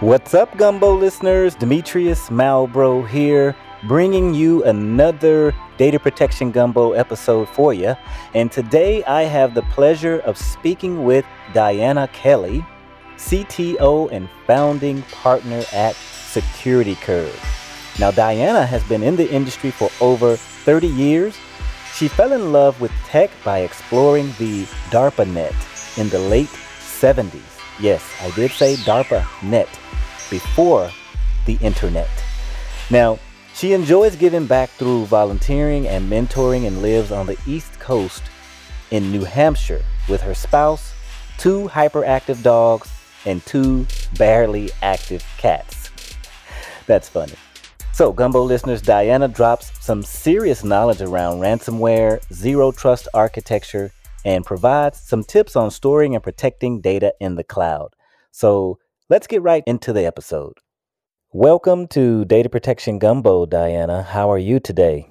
What's up, Gumbo listeners? Demetrius Malbrough here, bringing you another Data Protection Gumbo episode for you. And today I have the pleasure of speaking with Diana Kelley, CTO and founding partner at Security Curve. Now, Diana has been in the industry for over 30 years. She fell in love with tech by exploring the DARPA net in the late 70s. Yes, I did say DARPA net before the internet. Now, she enjoys giving back through volunteering and mentoring and lives on the East Coast in New Hampshire with her spouse, two hyperactive dogs, and two barely active cats. That's funny. So, Gumbo listeners, Diana drops some serious knowledge around ransomware, zero trust architecture, and provides some tips on storing and protecting data in the cloud. So, let's get right into the episode. Welcome to Data Protection Gumbo, Diana. How are you today?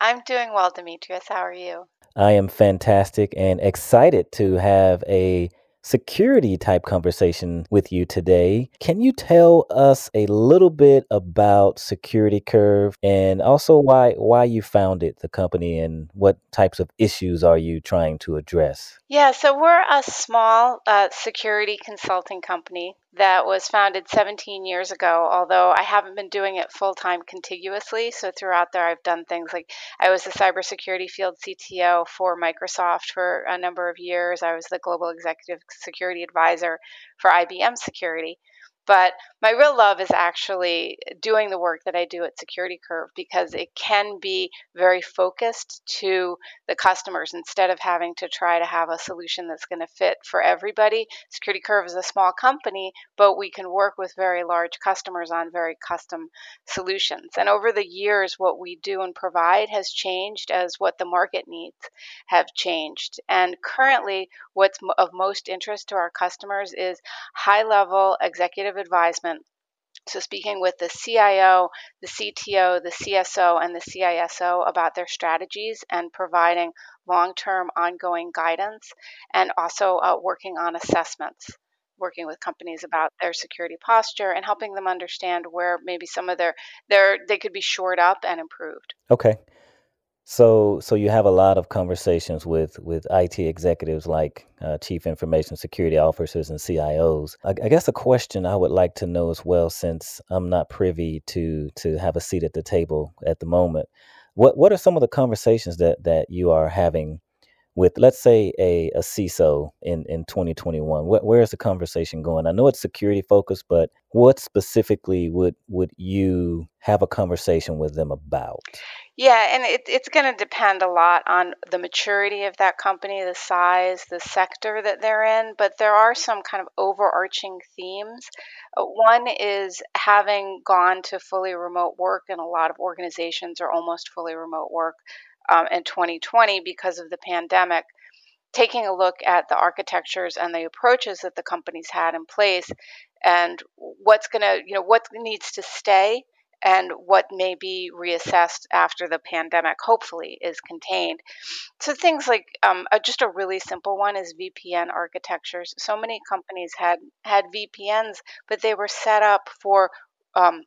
I'm doing well, Demetrius. How are you? I am fantastic and excited to have a security type conversation with you today. Can you tell us a little bit about Security Curve and also why why you founded the company and what types of issues are you trying to address? Yeah, so we're a small uh, security consulting company that was founded 17 years ago, although I haven't been doing it full time contiguously. So throughout there, I've done things like I was the cybersecurity field CTO for Microsoft for a number of years. I was the global executive security advisor for IBM Security. But my real love is actually doing the work that I do at Security Curve because it can be very focused to the customers instead of having to try to have a solution that's going to fit for everybody. Security Curve is a small company, but we can work with very large customers on very custom solutions. And over the years, what we do and provide has changed as what the market needs have changed. And currently, what's of most interest to our customers is high level executive advisement. So, speaking with the CIO, the CTO, the CSO, and the CISO about their strategies and providing long term ongoing guidance, and also uh, working on assessments, working with companies about their security posture and helping them understand where maybe some of their, their they could be shored up and improved. Okay. So, so you have a lot of conversations with with IT executives like uh, chief information security officers and CIOs. I, I guess a question I would like to know as well, since I'm not privy to to have a seat at the table at the moment, what what are some of the conversations that that you are having with, let's say, a, a CISO in in 2021? Where, where is the conversation going? I know it's security focused, but what specifically would would you have a conversation with them about? Yeah, and it, it's going to depend a lot on the maturity of that company, the size, the sector that they're in, but there are some kind of overarching themes. Uh, one is having gone to fully remote work, and a lot of organizations are almost fully remote work um, in 2020 because of the pandemic. Taking a look at the architectures and the approaches that the companies had in place, and what's going to, you know, what needs to stay and what may be reassessed after the pandemic hopefully is contained. So things like um, uh, just a really simple one is VPN architectures. So many companies had had VPNs, but they were set up for um,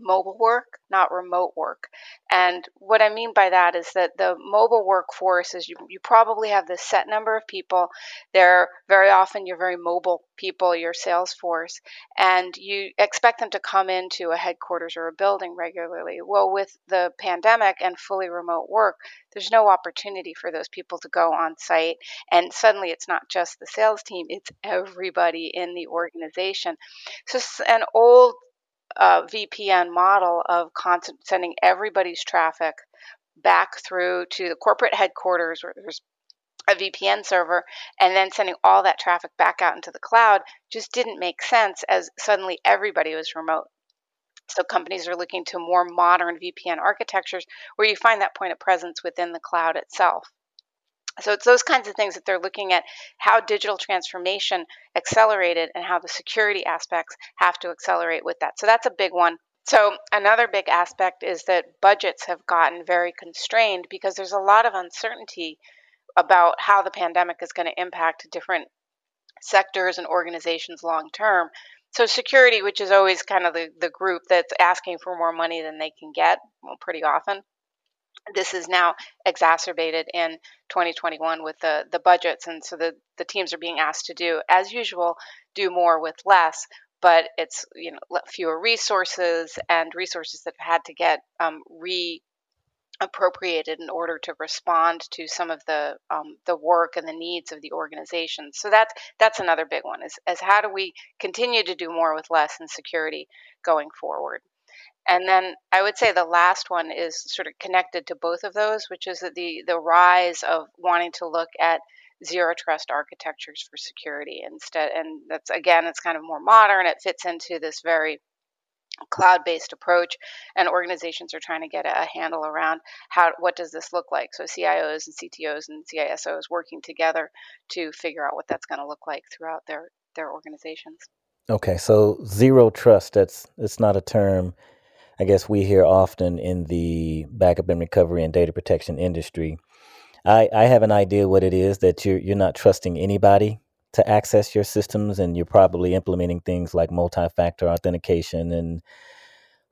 mobile work, not remote work. And what I mean by that is that the mobile workforce is you, you probably have this set number of people. They're very often you're very mobile people, your sales force, and you expect them to come into a headquarters or a building regularly. Well, with the pandemic and fully remote work, there's no opportunity for those people to go on site. And suddenly it's not just the sales team, it's everybody in the organization. So an old uh, VPN model of sending everybody's traffic back through to the corporate headquarters where there's a VPN server and then sending all that traffic back out into the cloud just didn't make sense as suddenly everybody was remote. So companies are looking to more modern VPN architectures where you find that point of presence within the cloud itself. So it's those kinds of things that they're looking at how digital transformation accelerated and how the security aspects have to accelerate with that. So that's a big one. So another big aspect is that budgets have gotten very constrained because there's a lot of uncertainty about how the pandemic is going to impact different sectors and organizations long term. So security, which is always kind of the, the group that's asking for more money than they can get, well, pretty often. This is now exacerbated in 2021 with the, the budgets, and so the, the teams are being asked to do, as usual, do more with less, but it's you know fewer resources and resources that have had to get um, re appropriated in order to respond to some of the um, the work and the needs of the organization. So that's that's another big one is as how do we continue to do more with less in security going forward. And then I would say the last one is sort of connected to both of those, which is that the the rise of wanting to look at zero trust architectures for security instead. And that's again, it's kind of more modern. It fits into this very cloud-based approach and organizations are trying to get a handle around how what does this look like so cios and ctos and cisos working together to figure out what that's going to look like throughout their their organizations okay so zero trust that's it's not a term i guess we hear often in the backup and recovery and data protection industry i i have an idea what it is that you're you're not trusting anybody to access your systems and you're probably implementing things like multi-factor authentication and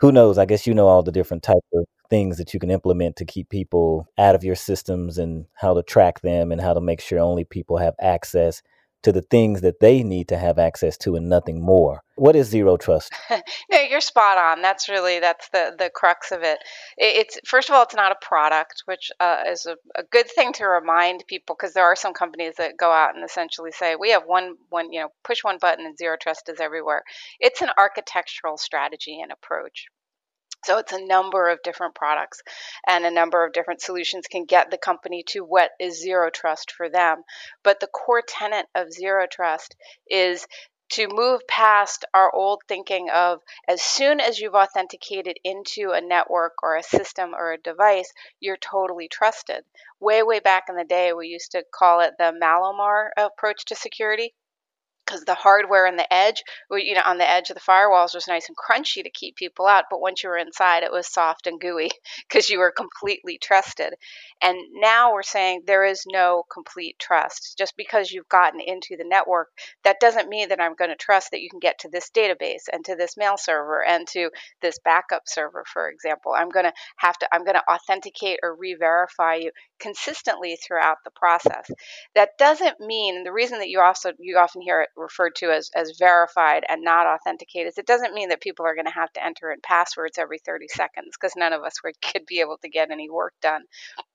who knows i guess you know all the different types of things that you can implement to keep people out of your systems and how to track them and how to make sure only people have access to the things that they need to have access to and nothing more. What is zero trust? no, you're spot on. That's really that's the the crux of it. It's first of all, it's not a product, which uh, is a, a, good thing to remind people because there are some companies that go out and essentially say we have one one you know push one button and zero trust is everywhere. It's an architectural strategy and approach. So it's a number of different products and a number of different solutions can get the company to what is zero trust for them. But the core tenet of zero trust is to move past our old thinking of as soon as you've authenticated into a network or a system or a device, you're totally trusted. Way, way back in the day, we used to call it the Mallomar approach to security because the hardware and the edge, you know, on the edge of the firewalls was nice and crunchy to keep people out. But once you were inside, it was soft and gooey because you were completely trusted. And now we're saying there is no complete trust. Just because you've gotten into the network, that doesn't mean that I'm going to trust that you can get to this database and to this mail server and to this backup server, for example. I'm going to have to, I'm going to authenticate or re verify you consistently throughout the process. That doesn't mean, the reason that you also, you often hear it referred to as, as verified and not authenticated, it doesn't mean that people are going to have to enter in passwords every 30 seconds because none of us would, could be able to get any work done.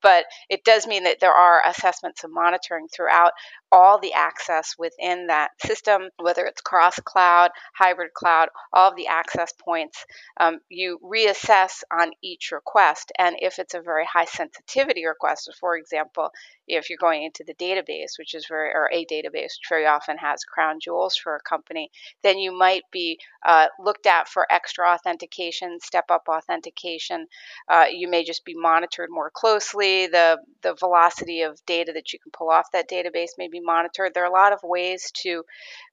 But it does mean that there are assessments and monitoring throughout all the access within that system, whether it's cross cloud, hybrid cloud, all of the access points. Um, you reassess on each request. And if it's a very high sensitivity request, for example, if you're going into the database, which is very, or a database, which very often has crown jewels for a company, then you might be uh, looked at for extra authentication, step up authentication. Uh, you may just be monitored more closely. The, the velocity of data that you can pull off that database may be monitored. There are a lot of ways to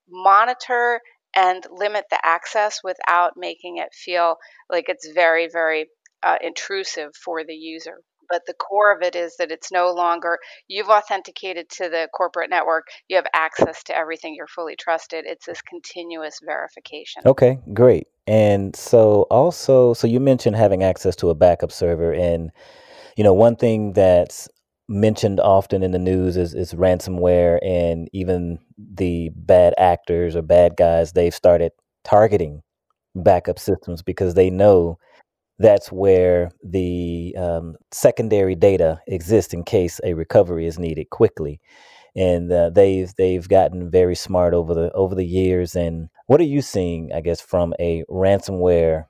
monitor and limit the access without making it feel like it's very, very uh, intrusive for the user but the core of it is that it's no longer you've authenticated to the corporate network, you have access to everything, you're fully trusted. It's this continuous verification. Okay, great. And so also, so you mentioned having access to a backup server and you know, one thing that's mentioned often in the news is, is ransomware and even the bad actors or bad guys, they've started targeting backup systems because they know that's where the um, secondary data exists in case a recovery is needed quickly. And uh, they've they've gotten very smart over the over the years. And what are you seeing, I guess, from a ransomware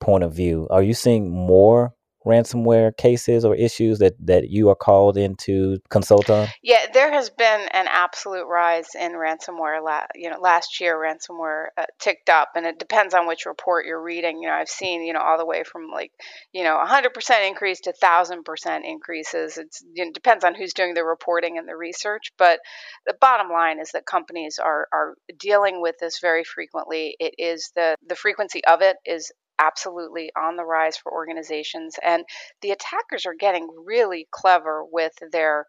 point of view? Are you seeing more ransomware cases or issues that that you are called in to consult on? Yeah, there has been an absolute rise in ransomware. La- you know, last year ransomware uh, ticked up, and it depends on which report you're reading. You know, I've seen you know all the way from like you know 100% increase to 1000% increases. It's, it depends on who's doing the reporting and the research, but the bottom line is that companies are are dealing with this very frequently. It is the the frequency of it is absolutely on the rise for organizations and the attackers are getting really clever with their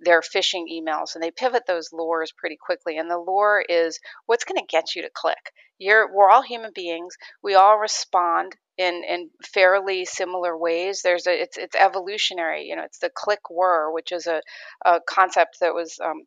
their phishing emails and they pivot those lures pretty quickly and the lure is what's going to get you to click you're we're all human beings. We all respond in in fairly similar ways. There's a it's it's evolutionary. You know, it's the click whir, which is a, a concept that was um,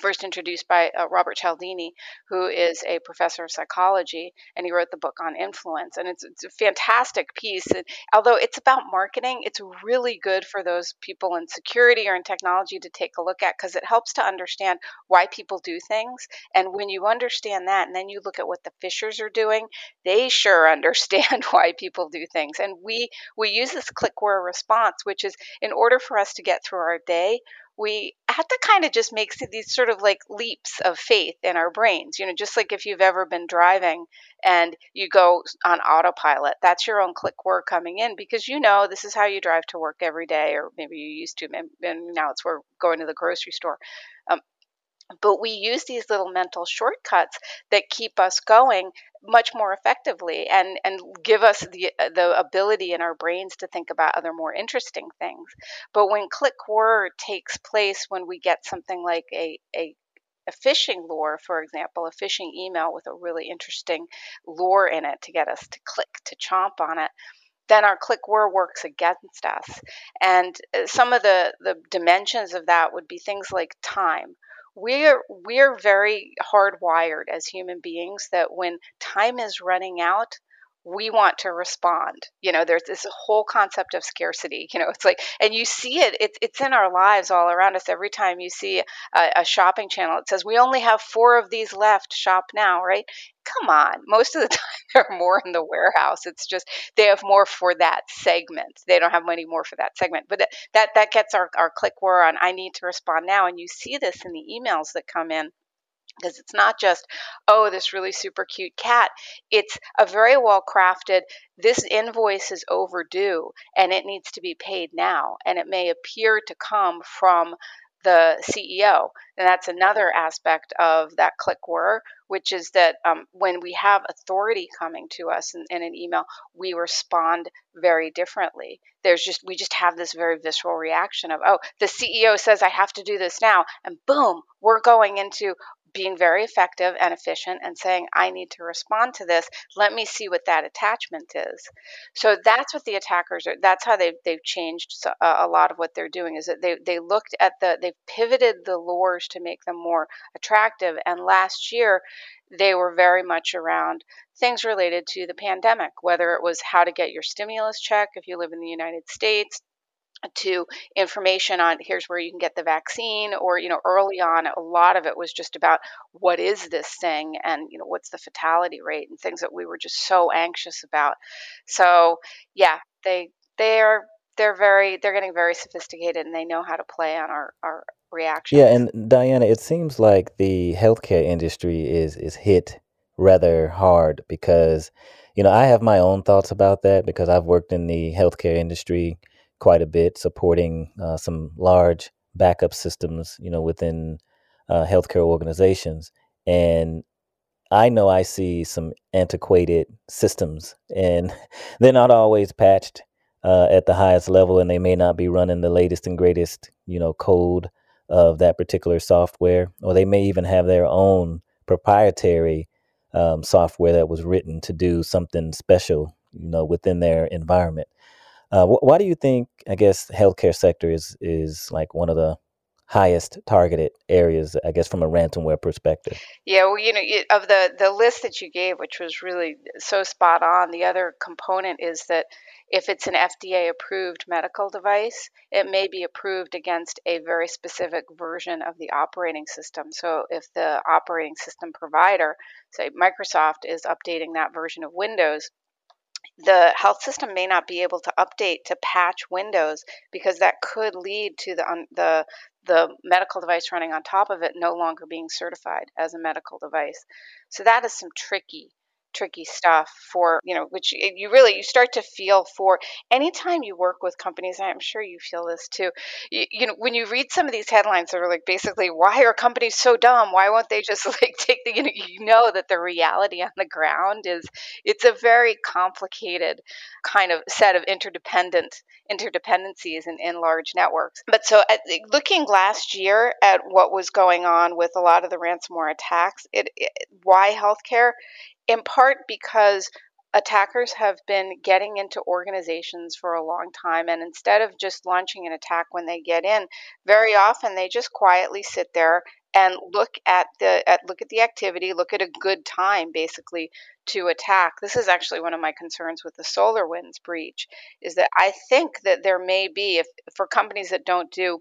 first introduced by uh, Robert Cialdini, who is a professor of psychology, and he wrote the book on influence. And it's, it's a fantastic piece. And although it's about marketing, it's really good for those people in security or in technology to take a look at because it helps to understand why people do things. And when you understand that, and then you look at what the phishers are doing, they sure understand why people do things. And we we use this click whir response, which is in order for us to get through our day, we have to kind of just make these sort of like leaps of faith in our brains. You know, just like if you've ever been driving and you go on autopilot, that's your own click whir coming in because you know this is how you drive to work every day, or maybe you used to, and now it's we're going to the grocery store. Um, but we use these little mental shortcuts that keep us going much more effectively and and give us the the ability in our brains to think about other more interesting things but when click whir takes place when we get something like a a a phishing lure, for example, a phishing email with a really interesting lure in it to get us to click, to chomp on it, then our click whir works against us. And uh, some of the, the dimensions of that would be things like time we're we're very hardwired as human beings that when time is running out we want to respond. You know there's this whole concept of scarcity you know it's like and you see it it's, it's in our lives all around us. Every time you see a, a shopping channel it says we only have four of these left. Shop now right? Come on. Most of the time there are more in the warehouse. It's just they have more for that segment. They don't have money more for that segment. But that that gets our, our click whir on i need to respond now. And you see this in the emails that come in because it's not just oh this really super cute cat it's a very well crafted this invoice is overdue and it needs to be paid now and it may appear to come from the CEO. And that's another aspect of that click whir, which is that um, when we have authority coming to us in, in, an email, we respond very differently. There's just, we just have this very visceral reaction of, oh, the CEO says I have to do this now. And boom, we're going into, being very effective and efficient and saying, I need to respond to this. Let me see what that attachment is. So that's what the attackers are. That's how they've, they've changed a lot of what they're doing is that they, they looked at the, they've pivoted the lures to make them more attractive. And last year, they were very much around things related to the pandemic, whether it was how to get your stimulus check if you live in the United States, to information on here's where you can get the vaccine or you know early on a lot of it was just about what is this thing? and you know what's the fatality rate? and things that we were just so anxious about. So yeah they they're they're very they're getting very sophisticated and they know how to play on our our reactions. yeah and diana it seems like the healthcare industry is is hit rather hard because you know i have my own thoughts about that because i've worked in the healthcare industry quite a bit, supporting uh, some large backup systems, you know, within uh, healthcare organizations. And I know I see some antiquated systems, and they're not always patched uh, at the highest level, and they may not be running the latest and greatest, you know, code of that particular software, or they may even have their own proprietary um, software that was written to do something special, you know, within their environment. Uh, wh- why do you think? I guess healthcare sector is is like one of the highest targeted areas. I guess from a ransomware perspective. Yeah, well, you know, of the the list that you gave, which was really so spot on. The other component is that if it's an FDA approved medical device, it may be approved against a very specific version of the operating system. So if the operating system provider, say Microsoft, is updating that version of Windows, the health system may not be able to update to patch Windows because that could lead to the the the medical device running on top of it no longer being certified as a medical device. So that is some tricky tricky stuff for you know which you really you start to feel for anytime you work with companies i'm sure you feel this too you, you know when you read some of these headlines that are like basically why are companies so dumb? Why won't they just like take the you know you know that the reality on the ground is it's a very complicated kind of set of interdependent interdependencies in, in large networks. But so at, looking last year at what was going on with a lot of the ransomware attacks it, it why healthcare in part because attackers have been getting into organizations for a long time and instead of just launching an attack when they get in very often they just quietly sit there and look at the at look at the activity look at a good time basically to attack. This is actually one of my concerns with the SolarWinds breach is that i think that there may be if for companies that don't do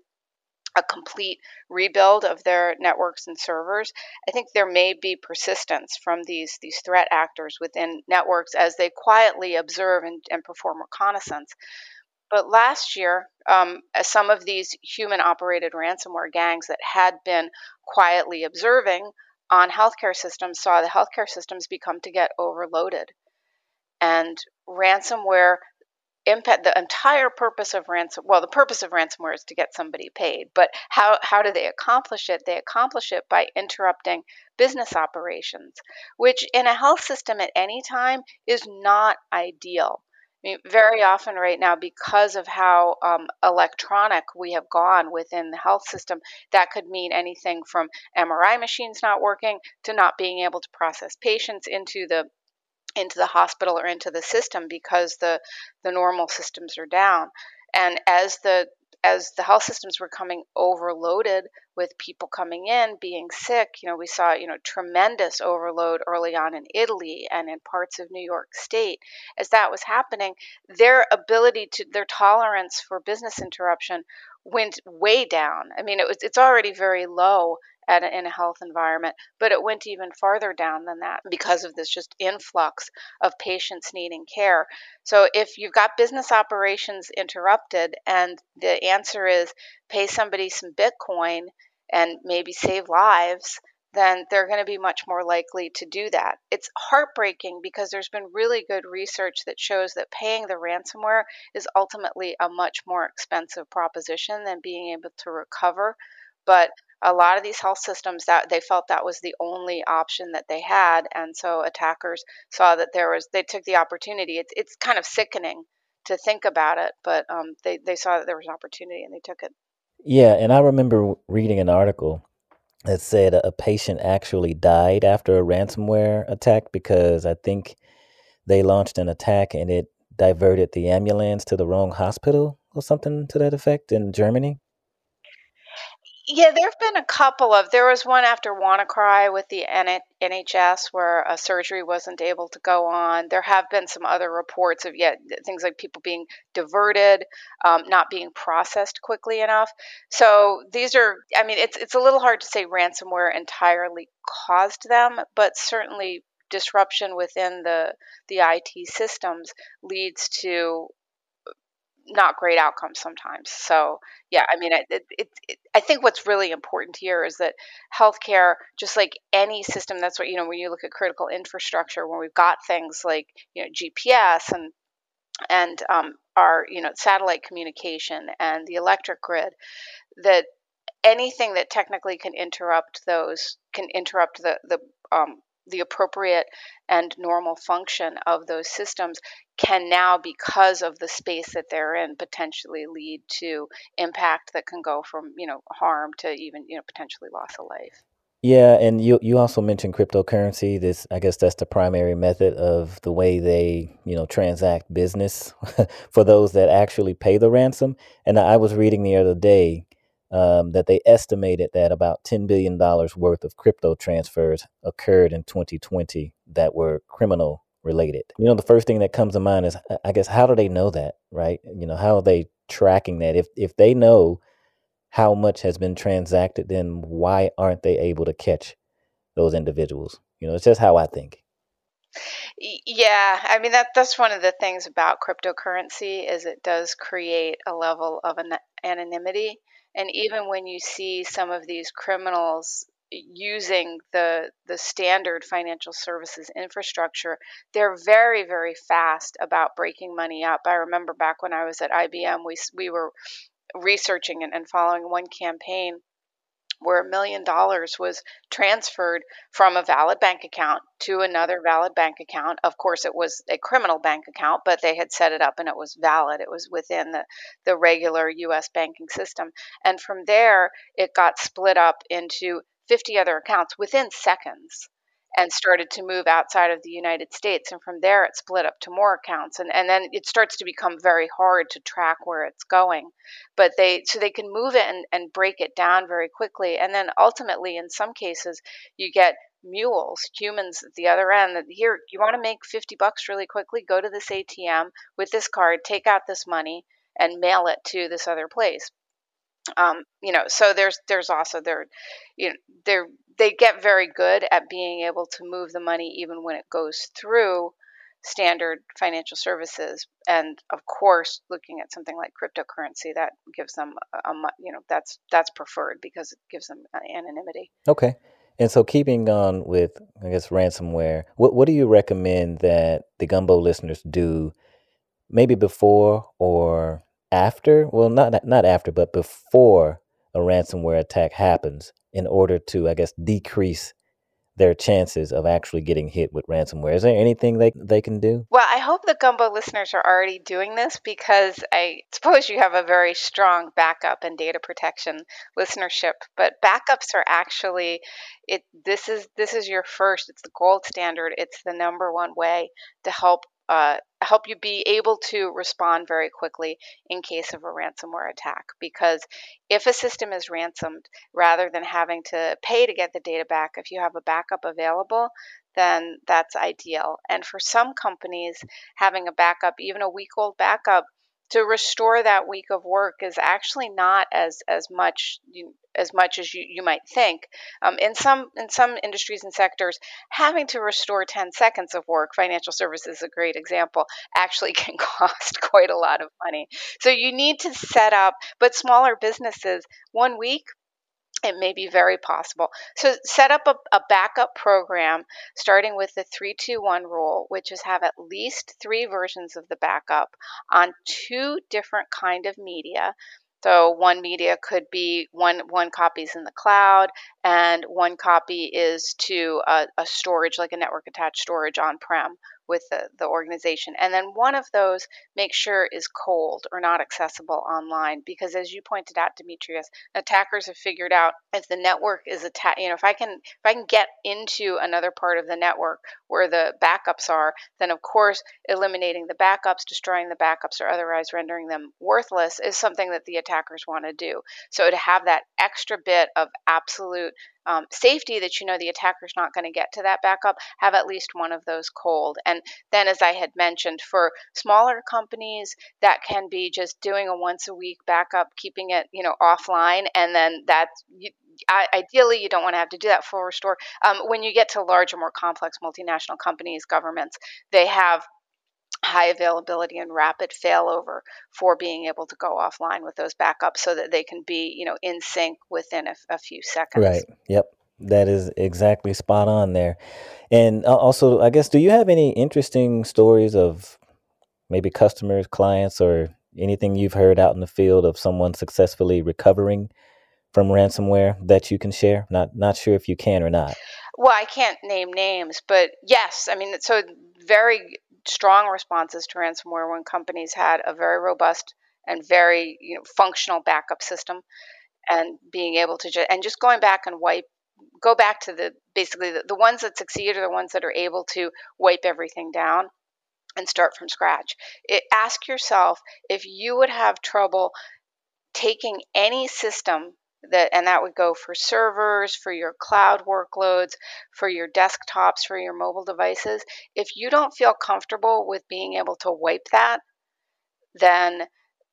a complete rebuild of their networks and servers, I think there may be persistence from these these threat actors within networks as they quietly observe and, and perform reconnaissance. But last year, um, some of these human operated ransomware gangs that had been quietly observing on healthcare systems saw the healthcare systems become to get overloaded. And ransomware impact the entire purpose of ransom well the purpose of ransomware is to get somebody paid but how how do they accomplish it? They accomplish it by interrupting business operations which in a health system at any time is not ideal. I mean, very often right now, because of how um, electronic we have gone within the health system, that could mean anything from MRI machines not working to not being able to process patients into the into the hospital or into the system because the the normal systems are down. And as the as the health systems were coming overloaded with people coming in being sick you know we saw you know tremendous overload early on in Italy and in parts of New York state. As that was happening their ability to their tolerance for business interruption went way down. I mean it was it's already very low at a, in a health environment, but it went even farther down than that because of this just influx of patients needing care. So if you've got business operations interrupted and the answer is pay somebody some Bitcoin and maybe save lives, then they're going to be much more likely to do that. It's heartbreaking because there's been really good research that shows that paying the ransomware is ultimately a much more expensive proposition than being able to recover. But a lot of these health systems that they felt that was the only option that they had and so attackers saw that there was they took the opportunity. It's, it's kind of sickening to think about it but um, they, they saw that there was an opportunity and they took it. Yeah and i remember reading an article that said a patient actually died after a ransomware attack because i think they launched an attack and it diverted the ambulance to the wrong hospital or something to that effect in germany yeah, there have been a couple of. There was one after WannaCry with the NHS where a surgery wasn't able to go on. There have been some other reports of yet things like people being diverted, um, not being processed quickly enough. So these are. I mean, it's it's a little hard to say ransomware entirely caused them, but certainly disruption within the the IT systems leads to not great outcomes sometimes. So yeah, I mean, it, it, it, I think what's really important here is that healthcare, just like any system, that's what you know when you look at critical infrastructure, when we've got things like you know GPS and and um, our you know satellite communication and the electric grid, that anything that technically can interrupt those can interrupt the the um, the appropriate and normal function of those systems can now, because of the space that they're in, potentially lead to impact that can go from you know harm to even you know potentially loss of life. Yeah, and you you also mentioned cryptocurrency. This I guess that's the primary method of the way they, you know, transact business for those that actually pay the ransom. And I was reading the other day um, that they estimated that about $10 billion worth of crypto transfers occurred in 2020 that were criminal related. You know, the first thing that comes to mind is, I guess, how do they know that, right? You know, how are they tracking that? If if they know how much has been transacted, then why aren't they able to catch those individuals? You know, it's just how I think. Yeah, I mean that that's one of the things about cryptocurrency is it does create a level of an anonymity. And even when you see some of these criminals using the the standard financial services infrastructure they're very very fast about breaking money up. I remember back when i was at ibm we we were researching and, and following one campaign where a million dollars was transferred from a valid bank account to another valid bank account. Of course, it was a criminal bank account, but they had set it up and it was valid. It was within the, the regular US banking system. And from there, it got split up into 50 other accounts within seconds. And started to move outside of the United States. And from there, it split up to more accounts. And, and then it starts to become very hard to track where it's going. But they, so they can move it and, and break it down very quickly. And then ultimately, in some cases, you get mules, humans at the other end that here, you want to make 50 bucks really quickly, go to this ATM with this card, take out this money and mail it to this other place. Um, you know, so there's there's also there, you know, they're they get very good at being able to move the money even when it goes through standard financial services. And of course looking at something like cryptocurrency that gives them a, a you know that's that's preferred because it gives them anonymity. Okay. And so keeping on with i guess ransomware what, what do you recommend that the gumbo listeners do maybe before or after? Well not not after but before a ransomware attack happens in order to i guess decrease their chances of actually getting hit with ransomware. Is there anything they they can do? Well i hope the gumbo listeners are already doing this because i suppose you have a very strong backup and data protection listenership but backups are actually it this is this is your first it's the gold standard it's the number one way to help uh, help you be able to respond very quickly in case of a ransomware attack. Because if a system is ransomed, rather than having to pay to get the data back, if you have a backup available, then that's ideal. And for some companies, having a backup, even a week old backup, to restore that week of work is actually not as as much you, as much as you, you might think. Um, in some in some industries and sectors, having to restore 10 seconds of work, financial services is a great example, actually can cost quite a lot of money. So you need to set up, but smaller businesses, one week it may be very possible. So set up a, a, backup program starting with the 321 rule, which is have at least three versions of the backup on two different kind of media. So one media could be one one copy is in the cloud, and one copy is to a, a storage like a network attached storage on prem with the, the organization. And then one of those make sure is cold or not accessible online because as you pointed out, Demetrius, attackers have figured out if the network is attacked, you know, if I can if I can get into another part of the network where the backups are, then of course eliminating the backups, destroying the backups, or otherwise rendering them worthless is something that the attackers want to do. So to have that extra bit of absolute um, safety that you know the attacker's not going to get to that backup, have at least one of those cold. And then, as I had mentioned, for smaller companies, that can be just doing a once a week backup, keeping it you know offline, and then that's you, ideally you don't want to have to do that full restore. Um, when you get to larger, more complex multinational companies, governments, they have high availability and rapid failover for being able to go offline with those backups so that they can be you know in sync within a, a few seconds. Right. Yep. That is exactly spot on there. And uh, also i guess do you have any interesting stories of maybe customers clients or anything you've heard out in the field of someone successfully recovering from ransomware that you can share? Not not sure if you can or not. Well i can't name names but yes i mean so very strong responses to ransomware when companies had a very robust and very you know, functional backup system and being able to just and just going back and wipe go back to the basically the, the ones that succeed are the ones that are able to wipe everything down and start from scratch. It, ask yourself if you would have trouble taking any system that and that would go for servers for your cloud workloads for your desktops for your mobile devices. If you don't feel comfortable with being able to wipe that then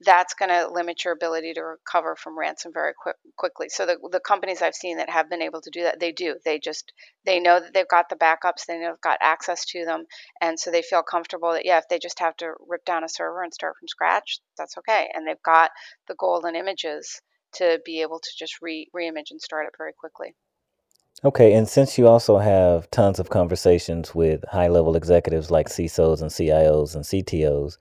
that's going to limit your ability to recover from ransom very quick, quickly. So the, the companies i've seen that have been able to do that they do. They just they know that they've got the backups they know they've got access to them and so they feel comfortable that yeah if they just have to rip down a server and start from scratch that's okay. And they've got the golden images to be able to just re reimage and start it very quickly. Okay, and since you also have tons of conversations with high level executives like CISOs and CIOs and CTOs,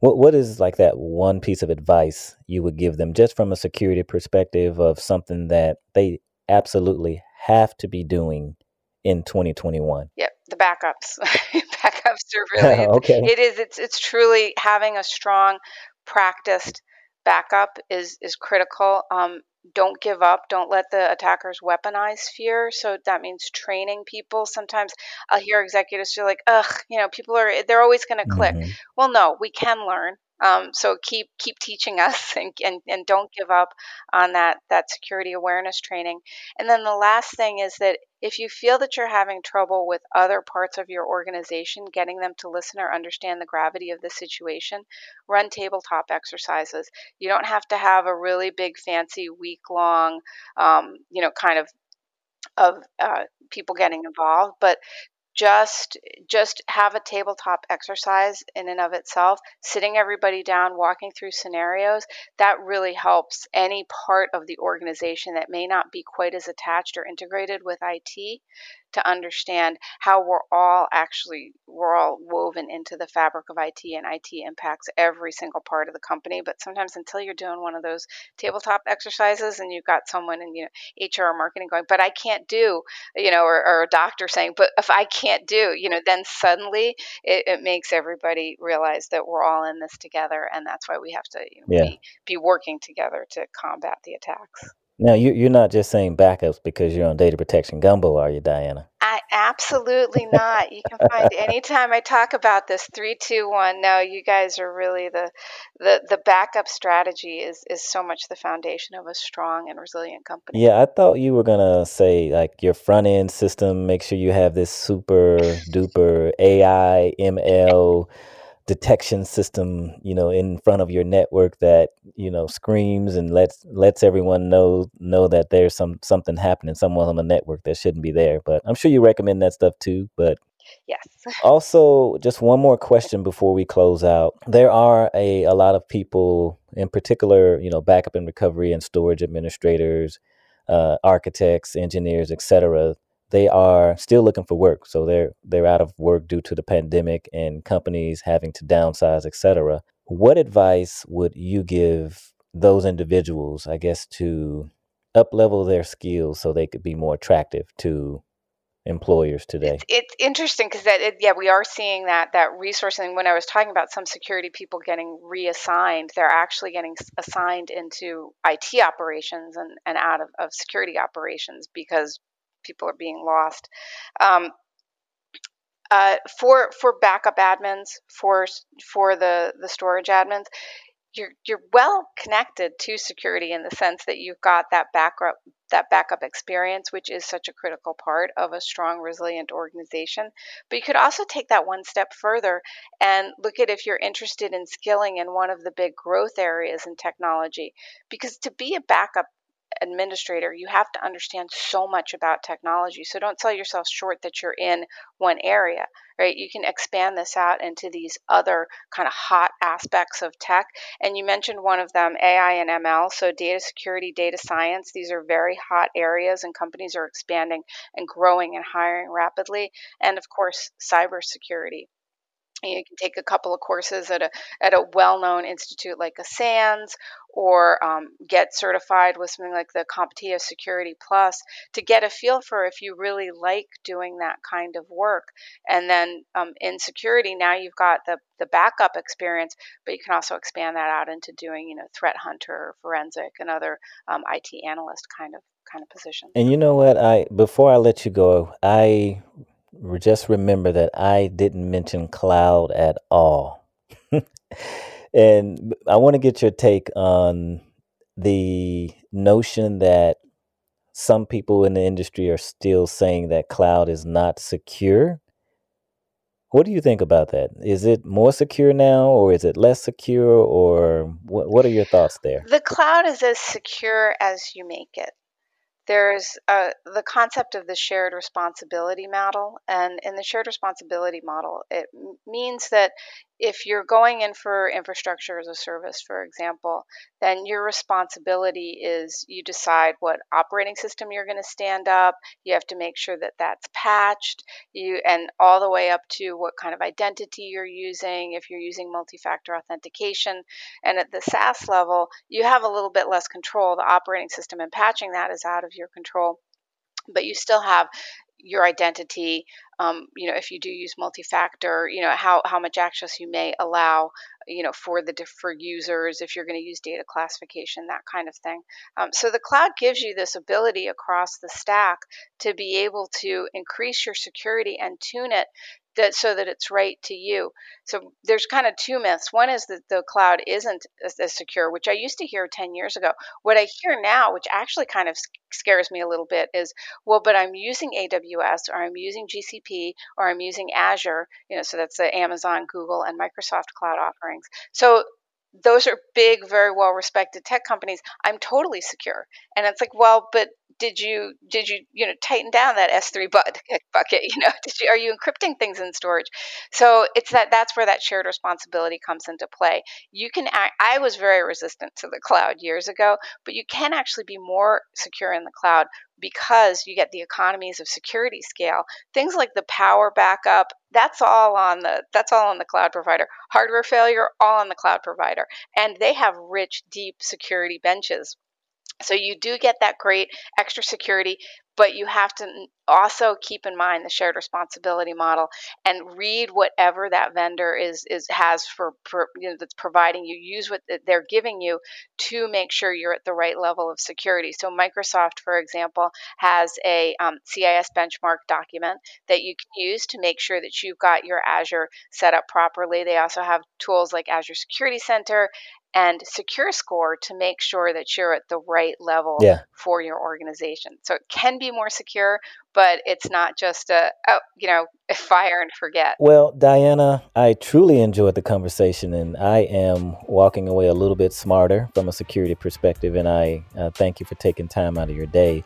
what what is like that one piece of advice you would give them just from a security perspective of something that they absolutely have to be doing in 2021? Yep, the backups. backups are really okay. It is it's it's truly having a strong practiced backup is is critical. Um, don't give up. Don't let the attackers weaponize fear. So that means training people. Sometimes I'll hear executives feel like, ugh, you know, people are they're always going to click. hmm Well, no, we can learn. Um, so keep keep teaching us and, and and don't give up on that that security awareness training. And then the last thing is that if you feel that you're having trouble with other parts of your organization, getting them to listen or understand the gravity of the situation, run tabletop exercises. You don't have to have a really big, fancy, week long, um, you know, kind of of uh, people getting involved, but just just have a tabletop exercise in and of itself sitting everybody down walking through scenarios that really helps any part of the organization that may not be quite as attached or integrated with IT to understand how we're all actually we're all woven into the fabric of IT and IT impacts every single part of the company but sometimes until you're doing one of those tabletop exercises and you've got someone in you know HR or marketing going but I can't do you know or, or a doctor saying but if I can't do you know then suddenly it, it makes everybody realize that we're all in this together and that's why we have to you know, Yeah. be be working together to combat the attacks Now you you're not just saying backups because you're on data protection gumbo, are you, Diana? I absolutely not. You can find anytime I talk about this three, two, one. No, you guys are really the the the backup strategy is is so much the foundation of a strong and resilient company. Yeah, I thought you were gonna say like your front end system, make sure you have this super duper AI ML detection system, you know, in front of your network that, you know, screams and lets lets everyone know know that there's some something happening, someone on the network that shouldn't be there. But I'm sure you recommend that stuff too. But Yes. also, just one more question before we close out. There are a, a lot of people, in particular, you know, backup and recovery and storage administrators, uh, architects, engineers, etc. They are still looking for work, so they're they're out of work due to the pandemic and companies having to downsize, etc. What advice would you give those individuals, I guess, to up level their skills so they could be more attractive to employers today? It's it's interesting because that it, yeah we are seeing that that resourcing. When I was talking about some security people getting reassigned, they're actually getting assigned into IT operations and and out of, of security operations because people are being lost. Um, uh, for for backup admins, for for the the storage admins, you're you're well connected to security in the sense that you've got that backup that backup experience which is such a critical part of a strong resilient organization but you could also take that one step further and look at if you're interested in skilling in one of the big growth areas in technology because to be a backup administrator, you have to understand so much about technology. So don't sell yourself short that you're in one area, right? You can expand this out into these other kind of hot aspects of tech. And you mentioned one of them, AI and ML. So data security, data science, these are very hot areas, and companies are expanding and growing and hiring rapidly. And of course, cybersecurity. You can take a couple of courses at a at a well-known institute like a SANS, or um, get certified with something like the CompTIA Security Plus to get a feel for if you really like doing that kind of work. And then um, in security, now you've got the the backup experience, but you can also expand that out into doing you know threat hunter, forensic, and other um, IT analyst kind of kind of positions. And you know what? I before I let you go, I just remember that I didn't mention cloud at all. and I want to get your take on the notion that some people in the industry are still saying that cloud is not secure. What do you think about that? Is it more secure now, or is it less secure, or what? What are your thoughts there? The cloud is as secure as you make it. There's uh, the concept of the shared responsibility model. And in the shared responsibility model, it means that if you're going in for infrastructure as a service, for example, then your responsibility is you decide what operating system you're going to stand up. You have to make sure that that's patched. You and all the way up to what kind of identity you're using. If you're using multi-factor authentication, and at the SaaS level, you have a little bit less control. The operating system and patching that is out of your control but you still have your identity, um, you know, if you do use multi-factor, you know, how, how much access you may allow, you know, for the for users, if you're going to use data classification, that kind of thing. Um, so the cloud gives you this ability across the stack to be able to increase your security and tune it that so that it's right to you. So there's kind of two myths. One is that the cloud isn't as, as, secure, which I used to hear 10 years ago. What I hear now, which actually kind of scares me a little bit, is well, but I'm using AWS or I'm using GCP or I'm using Azure, you know, so that's the Amazon, Google, and Microsoft cloud offerings. So those are big, very well respected tech companies. I'm totally secure. And it's like, well, but did you did you you know tighten down that S3 bucket? Bucket, you know, you, are you encrypting things in storage? So it's that that's where that shared responsibility comes into play. You can act, I was very resistant to the cloud years ago, but you can actually be more secure in the cloud because you get the economies of security scale. Things like the power backup, that's all on the that's all on the cloud provider. Hardware failure, all on the cloud provider. And they have rich, deep security benches so you do get that great extra security, but you have to also keep in mind the shared responsibility model and read whatever that vendor is is has for, for you know that's providing you. Use what they're giving you to make sure you're at the right level of security. So Microsoft, for example, has a um, CIS benchmark document that you can use to make sure that you've got your Azure set up properly. They also have tools like Azure Security Center and secure score to make sure that you're at the right level yeah. for your organization. So it can be more secure, but it's not just a oh, you know, fire and forget. Well, Diana, I truly enjoyed the conversation and I am walking away a little bit smarter from a security perspective and I uh, thank you for taking time out of your day.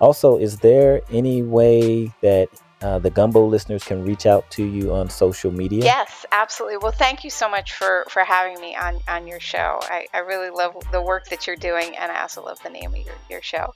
Also, is there any way that uh, the Gumbo listeners can reach out to you on social media? Yes, absolutely. Well, thank you so much for, for having me on, on your show. I, I really love the work that you're doing, and I also love the name of your, your show.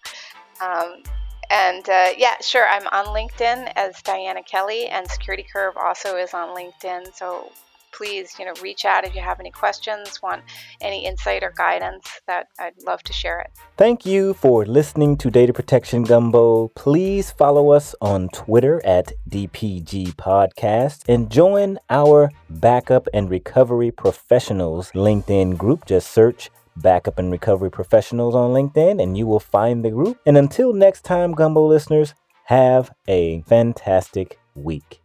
Um, and uh, yeah, sure, I'm on LinkedIn as Diana Kelley, and Security Curve also is on LinkedIn. So please, you know, reach out if you have any questions, want any insight or guidance, that I'd love to share it. Thank you for listening to Data Protection Gumbo. Please follow us on Twitter at DPG Podcast and join our Backup and Recovery Professionals LinkedIn group. Just search Backup and Recovery Professionals on LinkedIn and you will find the group. And until next time, Gumbo listeners, have a fantastic week.